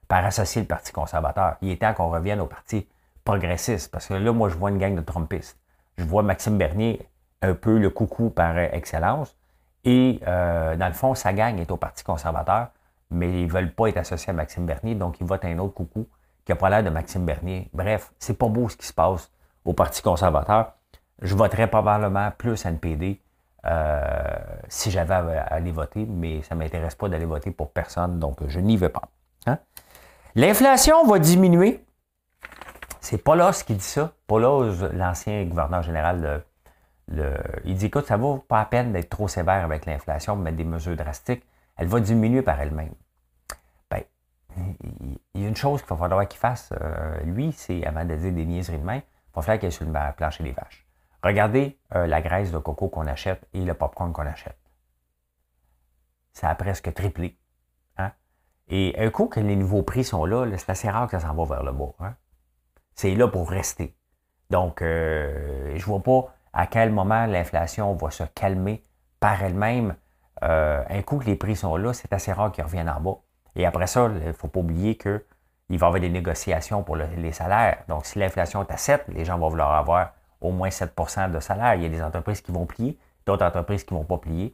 par associer le Parti conservateur. Il est temps qu'on revienne au Parti progressiste, parce que là, moi, je vois une gang de Trumpistes. Je vois Maxime Bernier un peu le coucou par excellence. Et euh, dans le fond, sa gang est au Parti conservateur, mais ils ne veulent pas être associés à Maxime Bernier, donc ils votent un autre coucou qui n'a pas l'air de Maxime Bernier. Bref, c'est pas beau ce qui se passe au Parti conservateur. Je voterais probablement plus NPD euh, si j'avais à aller voter, mais ça ne m'intéresse pas d'aller voter pour personne, donc je n'y vais pas. Hein. L'inflation va diminuer. C'est Paulos qui dit ça. Paulos, l'ancien gouverneur général, il dit écoute, ça vaut pas la peine d'être trop sévère avec l'inflation, mettre des mesures drastiques. Elle va diminuer par elle-même. Ben, il y a une chose qu'il va falloir qu'il fasse, euh, lui, c'est avant de dire des niaiseries de main, il va falloir qu'il sur le plancher des vaches. Regardez euh, la graisse de coco qu'on achète et le popcorn qu'on achète. Ça a presque triplé. Hein? Et un coup que les nouveaux prix sont là, c'est assez rare que ça s'en va vers le bas. Hein? C'est là pour rester. Donc, euh, je ne vois pas à quel moment l'inflation va se calmer par elle-même. Euh, un coup que les prix sont là, c'est assez rare qu'ils reviennent en bas. Et après ça, il ne faut pas oublier qu'il va y avoir des négociations pour les salaires. Donc, si l'inflation est à 7, les gens vont vouloir avoir au moins 7% de salaire. Il y a des entreprises qui vont plier, d'autres entreprises qui ne vont pas plier.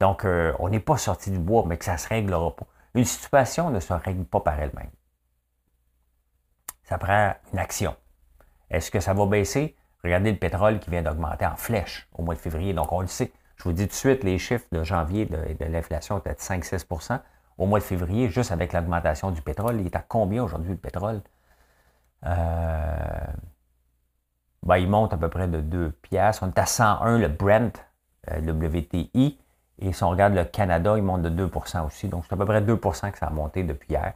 Donc, euh, on n'est pas sorti du bois, mais que ça ne se réglera pas. Une situation ne se règle pas par elle-même. Ça prend une action. Est-ce que ça va baisser? Regardez le pétrole qui vient d'augmenter en flèche au mois de février. Donc, on le sait. Je vous dis tout de suite, les chiffres de janvier de, l'inflation étaient de 5-6% Au mois de février, juste avec l'augmentation du pétrole, il est à combien aujourd'hui le pétrole? Euh, ben, il monte à peu près de 2 piastres. On est à 101 le Brent, euh, WTI. Et si on regarde le Canada, il monte de 2% aussi. Donc, c'est à peu près 2% que ça a monté depuis hier.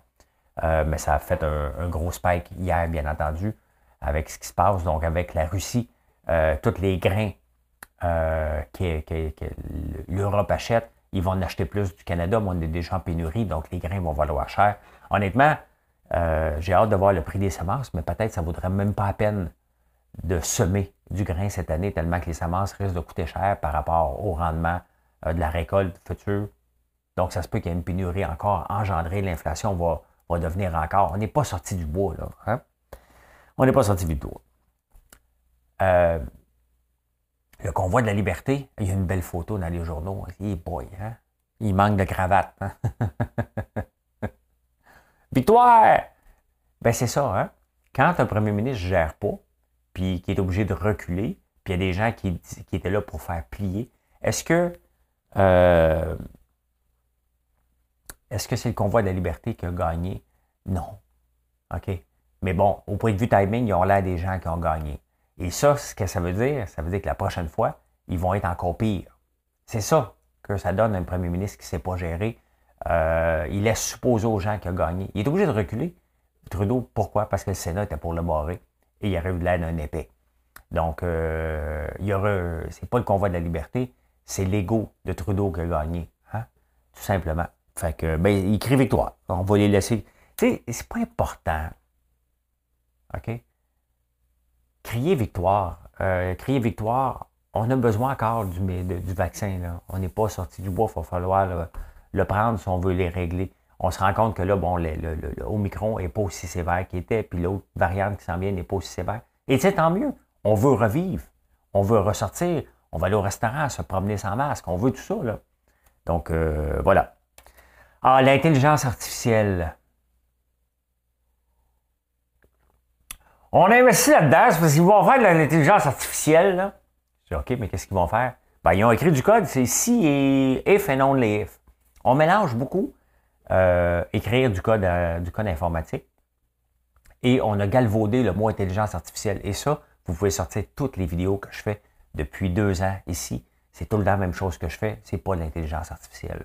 Euh, mais ça a fait un, gros spike hier, bien entendu, avec ce qui se passe. Donc, avec la Russie, euh, tous les grains que, l'Europe achète, ils vont en acheter plus du Canada, mais on est déjà en pénurie, donc les grains vont valoir cher. Honnêtement, j'ai hâte de voir le prix des semences, mais peut-être ça ne vaudrait même pas la peine de semer du grain cette année, tellement que les semences risquent de coûter cher par rapport au rendement euh, de la récolte future. Donc, ça se peut qu'il y ait une pénurie encore engendrée, l'inflation va, devenir encore. On n'est pas sorti du bois, là. Hein? On n'est pas sorti du bois. Euh, le convoi de la liberté, il y a une belle photo dans les journaux. Il, boy, hein? il manque de cravate. Hein? (laughs) Victoire! Ben, c'est ça, hein? Quand un premier ministre ne gère pas, puis qui est obligé de reculer, puis il y a des gens qui, étaient là pour faire plier. Est-ce que euh, est-ce que c'est le convoi de la liberté qui a gagné? Non. OK? Mais bon, au point de vue timing, ils ont l'air des gens qui ont gagné. Et ça, ce que ça veut dire, ça veut dire que la prochaine fois, ils vont être encore pires. C'est ça que ça donne un premier ministre qui ne sait pas gérer. Euh, il laisse supposer aux gens qu'il a gagné. Il est obligé de reculer. Trudeau, pourquoi? Parce que le Sénat était pour le barrer et il aurait eu l'air d'un épée. Donc, euh, il y aura, c'est pas le convoi de la liberté, c'est l'ego de Trudeau qui a gagné, hein? tout simplement. Fait que, ben, il crie victoire. On va les laisser. Tu sais, c'est pas important. OK? Crier victoire. Euh, crier victoire, on a besoin encore du, du vaccin. On n'est pas sorti du bois, il va falloir le, prendre si on veut les régler. on se rend compte que là, bon, le, le, Omicron n'est pas aussi sévère qu'il était, puis l'autre variante qui s'en vient n'est pas aussi sévère. Et c'est tant mieux. On veut revivre. On veut ressortir. On va aller au restaurant, se promener sans masque. On veut tout ça. Donc, euh, voilà. Ah, l'intelligence artificielle. On investit là-dedans, parce qu'ils vont faire de l'intelligence artificielle. Je dis, OK, mais qu'est-ce qu'ils vont faire? Ben, ils ont écrit du code, c'est si et if et only if. On mélange beaucoup euh, écrire du code, euh, du code informatique et on a galvaudé le mot intelligence artificielle. Et ça, vous pouvez sortir toutes les vidéos que je fais depuis deux ans ici. C'est tout le temps la même chose que je fais. C'est pas de l'intelligence artificielle.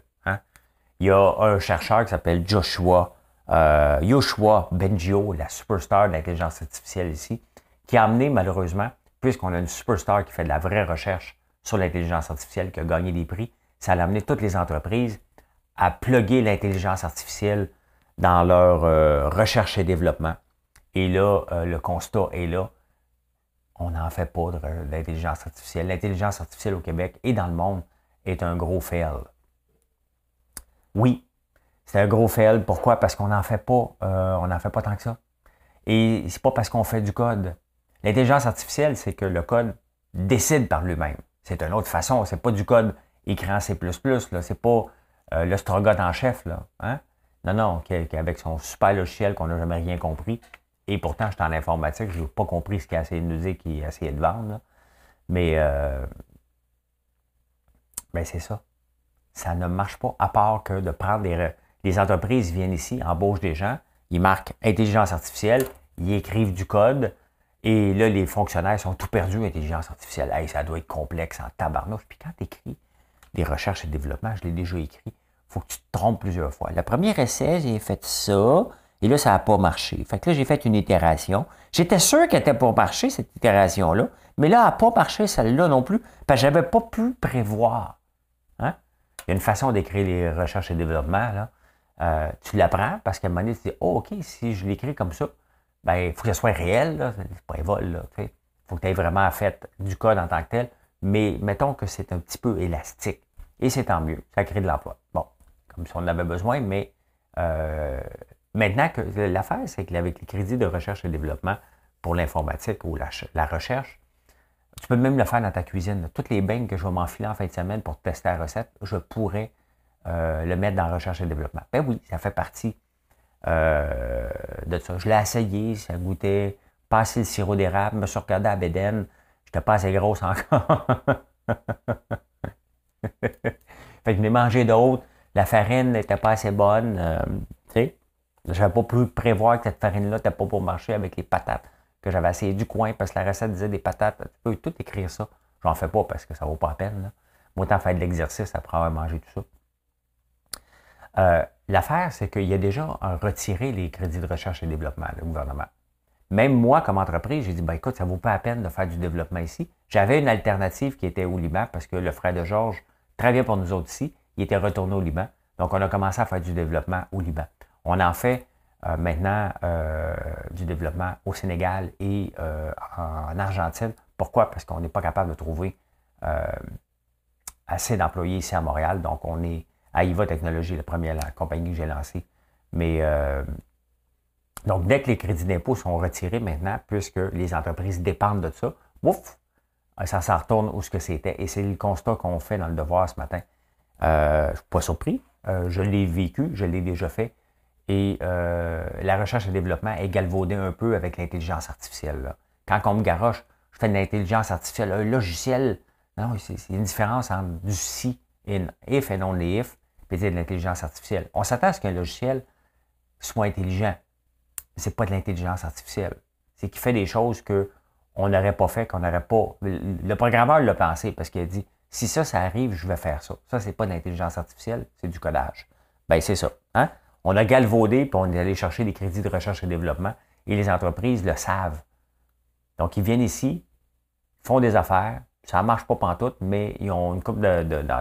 Il y a un chercheur qui s'appelle Joshua, euh, Joshua Bengio, la superstar de l'intelligence artificielle ici, qui a amené malheureusement, puisqu'on a une superstar qui fait de la vraie recherche sur l'intelligence artificielle, qui a gagné des prix, ça a amené toutes les entreprises à plugger l'intelligence artificielle dans leur euh, recherche et développement. Et là, euh, le constat est là. On n'en fait pas de, l'intelligence artificielle. L'intelligence artificielle au Québec et dans le monde est un gros fail. Oui, c'est un gros fail. Pourquoi? Parce qu'on n'en fait pas, euh, on n'en fait pas tant que ça. Et c'est pas parce qu'on fait du code. L'intelligence artificielle, c'est que le code décide par lui-même. C'est une autre façon. C'est pas du code écrit en C++. Là. C'est pas euh, le en chef. Là. Hein? Non, non, avec son super logiciel qu'on n'a jamais rien compris. Et pourtant, je suis en informatique, je n'ai pas compris ce qu'il a essayé de nous dire, qu'il a essayé de vendre. Mais euh, ben c'est ça. Ça ne marche pas, à part que de prendre des. Les entreprises viennent ici, embauchent des gens, ils marquent intelligence artificielle, ils écrivent du code, et là, les fonctionnaires sont tout perdus, intelligence artificielle. Hey, ça doit être complexe en tabarnouche. Puis quand tu écris des recherches et développement, je l'ai déjà écrit, il faut que tu te trompes plusieurs fois. Le premier essai, j'ai fait ça, et là, ça n'a pas marché. Fait que là, j'ai fait une itération. J'étais sûr qu'elle était pour marcher, cette itération-là. Mais là, elle n'a pas marché, celle-là non plus, parce que je n'avais pas pu prévoir. Il y a une façon d'écrire les recherches et développement. Là. Euh, tu l'apprends parce qu'à un moment donné, tu dis Oh, OK, si je l'écris comme ça, ben, il faut que ce soit réel. C'est pas un vol. Il faut que tu aies vraiment fait du code en tant que tel. Mais mettons que c'est un petit peu élastique. Et c'est tant mieux. Ça crée de l'emploi. Bon, comme si on en avait besoin, mais euh, Maintenant, que l'affaire, c'est qu'avec les crédits de recherche et développement pour l'informatique ou la, recherche, tu peux même le faire dans ta cuisine. Toutes les bains que je vais m'enfiler en fin de semaine pour tester la recette, je pourrais euh, le mettre dans recherche et développement. Ben oui, ça fait partie euh, de ça. Je l'ai essayé, ça goûtait pas assez le sirop d'érable, me suis regardé à Béden, j'étais pas assez grosse encore. (laughs) fait que je l'ai mangé d'autres, la farine n'était pas assez bonne, euh, tu sais. Je n'avais pas pu prévoir que cette farine-là n'était pas pour marcher avec les patates. Que j'avais essayé du coin parce que la recette disait des patates. Tu peux tout écrire ça. J'en fais pas parce que ça vaut pas la peine. Là. Autant faire de l'exercice après avoir mangé tout ça. Euh, l'affaire, c'est qu'il y a déjà retiré les crédits de recherche et développement, le gouvernement. Même moi, comme entreprise, j'ai dit, ben écoute, ça ne vaut pas la peine de faire du développement ici. J'avais une alternative qui était au Liban parce que le frère de Georges travaillait pour nous autres ici. Il était retourné au Liban. Donc, on a commencé à faire du développement au Liban. On en fait euh, maintenant euh, du développement au Sénégal et euh, en Argentine. Pourquoi? Parce qu'on n'est pas capable de trouver assez d'employés ici à Montréal. Donc, on est à IVA Technologies, la première compagnie que j'ai lancée. Mais donc, dès que les crédits d'impôt sont retirés maintenant, puisque les entreprises dépendent de ça, ouf, ça s'en retourne où ce que c'était. Et c'est le constat qu'on fait dans le devoir ce matin. je ne suis pas surpris. je l'ai vécu, je l'ai déjà fait. Et euh, la recherche et développement est galvaudée un peu avec l'intelligence artificielle. Quand on me garoche, je fais de l'intelligence artificielle, un logiciel. Non, c'est une différence entre du si et if et non les if, puis de l'intelligence artificielle. On s'attend à ce qu'un logiciel soit intelligent. C'est pas de l'intelligence artificielle. C'est qu'il fait des choses qu'on n'aurait pas fait, qu'on n'aurait pas. Le programmeur l'a pensé parce qu'il a dit si ça, ça arrive, je vais faire ça. Ça, c'est pas de l'intelligence artificielle, c'est du codage. Ben, c'est ça. Hein? On a galvaudé, puis on est allé chercher des crédits de recherche et développement, et les entreprises le savent. Donc, ils viennent ici, font des affaires, ça ne marche pas pantoute, mais ils ont une couple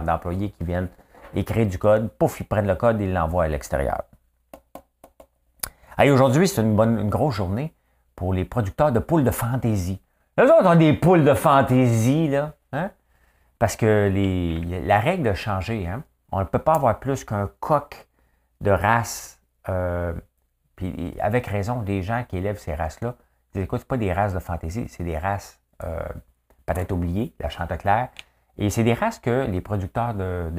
d'employés qui viennent écrire du code, pouf, ils prennent le code et ils l'envoient à l'extérieur. aujourd'hui, c'est une, bonne, grosse journée pour les producteurs de poules de fantaisie. Eux autres ont des poules de fantaisie, là, hein? parce que la règle a changé. Hein? On ne peut pas avoir plus qu'un coq de races, euh, puis avec raison, des gens qui élèvent ces races-là, ils disent, écoute, ce pas des races de fantaisie, c'est des races euh, peut-être oubliées, la Chanteclair, et c'est des races que les producteurs de,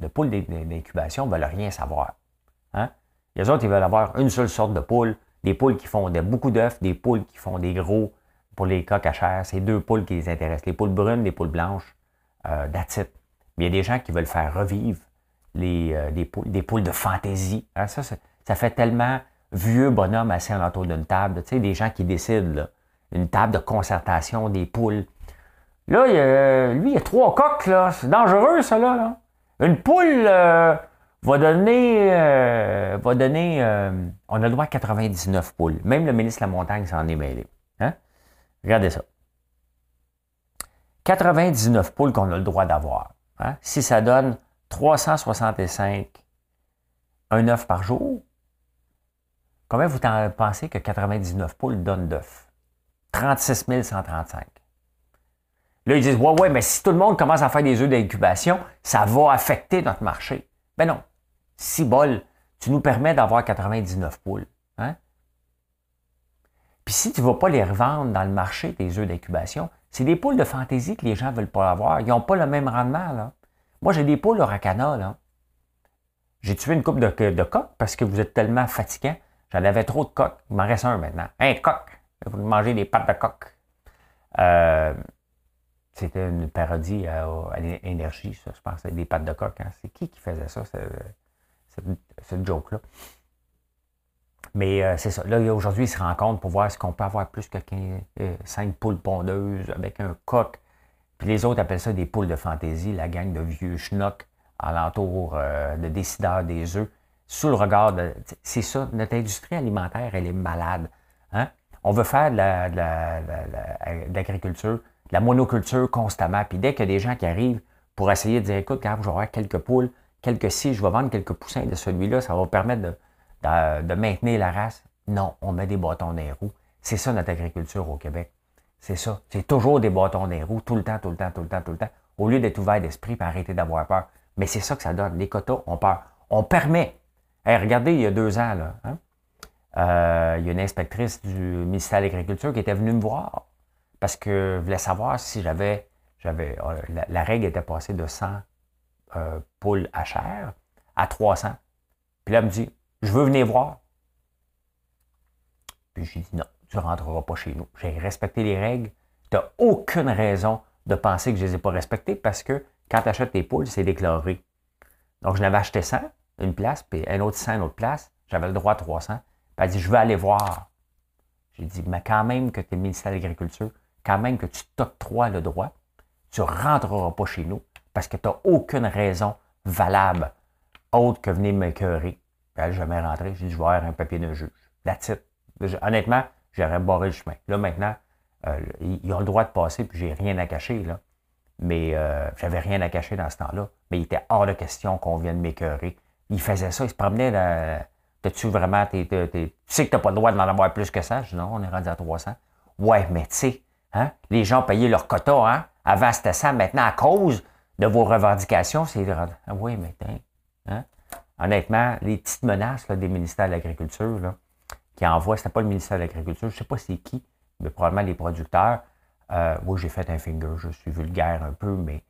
de, poules d'incubation ne veulent rien savoir. Hein? Les autres, ils veulent avoir une seule sorte de poule, des poules qui font beaucoup d'œufs, des poules qui font des gros pour les coques à chair. C'est deux poules qui les intéressent, les poules brunes, les poules blanches, euh, Mais il y a des gens qui veulent faire revivre les, euh, des, poules, de fantaisie. Hein, ça, ça, fait tellement vieux bonhomme assis autour d'une table. Tu sais, des gens qui décident, une table de concertation des poules. Là, lui, il y a trois coques, là. C'est dangereux, ça. Une poule euh, va donner. Euh, va donner on a le droit à 99 poules. Même le ministre de la Montagne s'en est mêlé. Hein? Regardez ça. 99 poules qu'on a le droit d'avoir. Hein? Si ça donne 365 un œuf par jour, combien vous pensez que 99 poules donnent d'œufs? 36 135. Là, ils disent, ouais, ouais, mais si tout le monde commence à faire des œufs d'incubation, ça va affecter notre marché. Ben non. Si bol, tu nous permets d'avoir 99 poules. Hein? Puis si tu ne vas pas les revendre dans le marché, tes œufs d'incubation, c'est des poules de fantaisie que les gens ne veulent pas avoir. Ils n'ont pas le même rendement. Là. Moi, j'ai des poules racana. Là. J'ai tué une coupe de, de parce que vous êtes tellement fatigant. J'en avais trop de coq. Il m'en reste un maintenant. Un coq. Vous mangez des pattes de coq. Euh, c'était une parodie à, l'énergie, ça, je pense. Des pattes de coq. Hein. C'est qui qui faisait ça, cette, joke-là? Mais euh, c'est ça. Là, aujourd'hui, ils se rencontrent pour voir si on peut avoir plus que 5 euh, poules pondeuses avec un coq. Puis les autres appellent ça des poules de fantaisie, la gang de vieux schnocks alentour euh, de décideurs des œufs, sous le regard de. C'est ça, notre industrie alimentaire, elle est malade. Hein? On veut faire de l'agriculture, de, la monoculture constamment. Puis dès qu'il y a des gens qui arrivent pour essayer de dire écoute, quand je vais avoir quelques poules, quelques si, je vais vendre quelques poussins de celui-là, ça va permettre de, de, maintenir la race. Non, on met des bâtons dans les roues. C'est ça notre agriculture au Québec. C'est ça. C'est toujours des bâtons les roues, tout le temps, tout le temps, tout le temps, tout le temps, au lieu d'être ouvert d'esprit et arrêter d'avoir peur. Mais c'est ça que ça donne. Les quotas ont peur. On permet. regardez, il y a deux ans, là, hein, euh, il y a une inspectrice du ministère de l'Agriculture qui était venue me voir parce que voulait savoir si j'avais. j'avais euh, la, règle était passée de 100 euh, poules à chair à 300. Puis là, elle me dit je veux venir voir. Puis j'ai dit non, tu ne rentreras pas chez nous. J'ai respecté les règles. Tu n'as aucune raison de penser que je ne les ai pas respectées parce que quand tu achètes tes poules, c'est déclaré. Donc, je n'avais acheté 100, une place, puis un autre 100, une autre place. J'avais le droit à 300. Puis elle dit, je veux aller voir. J'ai dit, mais quand même que tu es ministère de l'Agriculture, quand même que tu t'octroies le droit, tu ne rentreras pas chez nous parce que tu n'as aucune raison valable autre que venir m'écœurer. Elle n'est jamais rentré. J'ai dit, je vais avoir un papier d'un juge. La titre. Honnêtement, j'aurais barré le chemin. Là, maintenant, euh, ils ont le droit de passer, puis j'ai rien à cacher. Là. Mais euh, j'avais rien à cacher dans ce temps-là. Mais il était hors de question qu'on vienne m'écœurer. Il faisait ça, il se promenait dans. T'as-tu vraiment. tu sais que tu n'as pas le droit d'en avoir plus que ça? Je dis non, on est rendu à 300. Ouais, mais tu sais, hein, les gens payaient leur quota, hein? Avant c'était ça, maintenant à cause de vos revendications, c'est. Ah oui, mais hein? honnêtement, les petites menaces des ministères de l'Agriculture qui envoient, ce n'est pas le ministère de l'Agriculture, je sais pas c'est qui, mais probablement les producteurs. Euh, oui, j'ai fait un finger, je suis vulgaire un peu, mais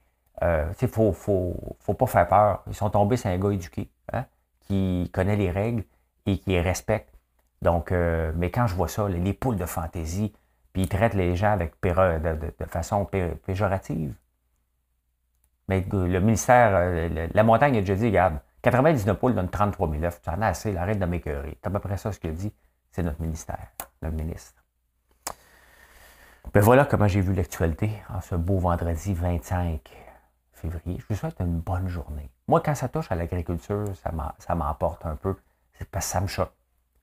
euh, il ne faut, faut, pas faire peur. Ils sont tombés sur un gars éduqué, hein, qui connaît les règles et qui les respecte. Donc, euh, mais quand je vois ça, les, poules de fantaisie, puis ils traitent les gens avec de, façon péjorative. Mais le ministère, la montagne a déjà dit, regarde, 99 poules donnent 33 000 œufs. Tu en as assez, arrête de m'écœurer. C'est à peu près ça ce qu'il dit. C'est notre ministère, notre ministre. Ben voilà comment j'ai vu l'actualité en ce beau vendredi 25 février. Je vous souhaite une bonne journée. Moi, quand ça touche à l'agriculture, ça m'emporte un peu. C'est parce que ça me choque.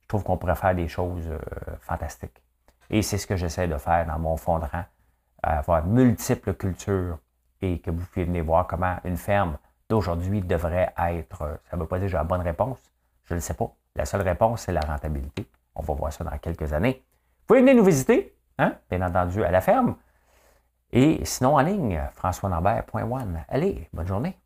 Je trouve qu'on pourrait faire des choses euh, fantastiques. Et c'est ce que j'essaie de faire dans mon fond de rang, avoir multiples cultures et que vous pouvez venir voir comment une ferme d'aujourd'hui devrait être. Euh, ça ne veut pas dire que j'ai la bonne réponse. Je ne le sais pas. La seule réponse, c'est la rentabilité. On va voir ça dans quelques années. Vous pouvez venir nous visiter, hein, bien entendu, à la ferme. Et sinon, en ligne, françoislambert.one. Allez, bonne journée.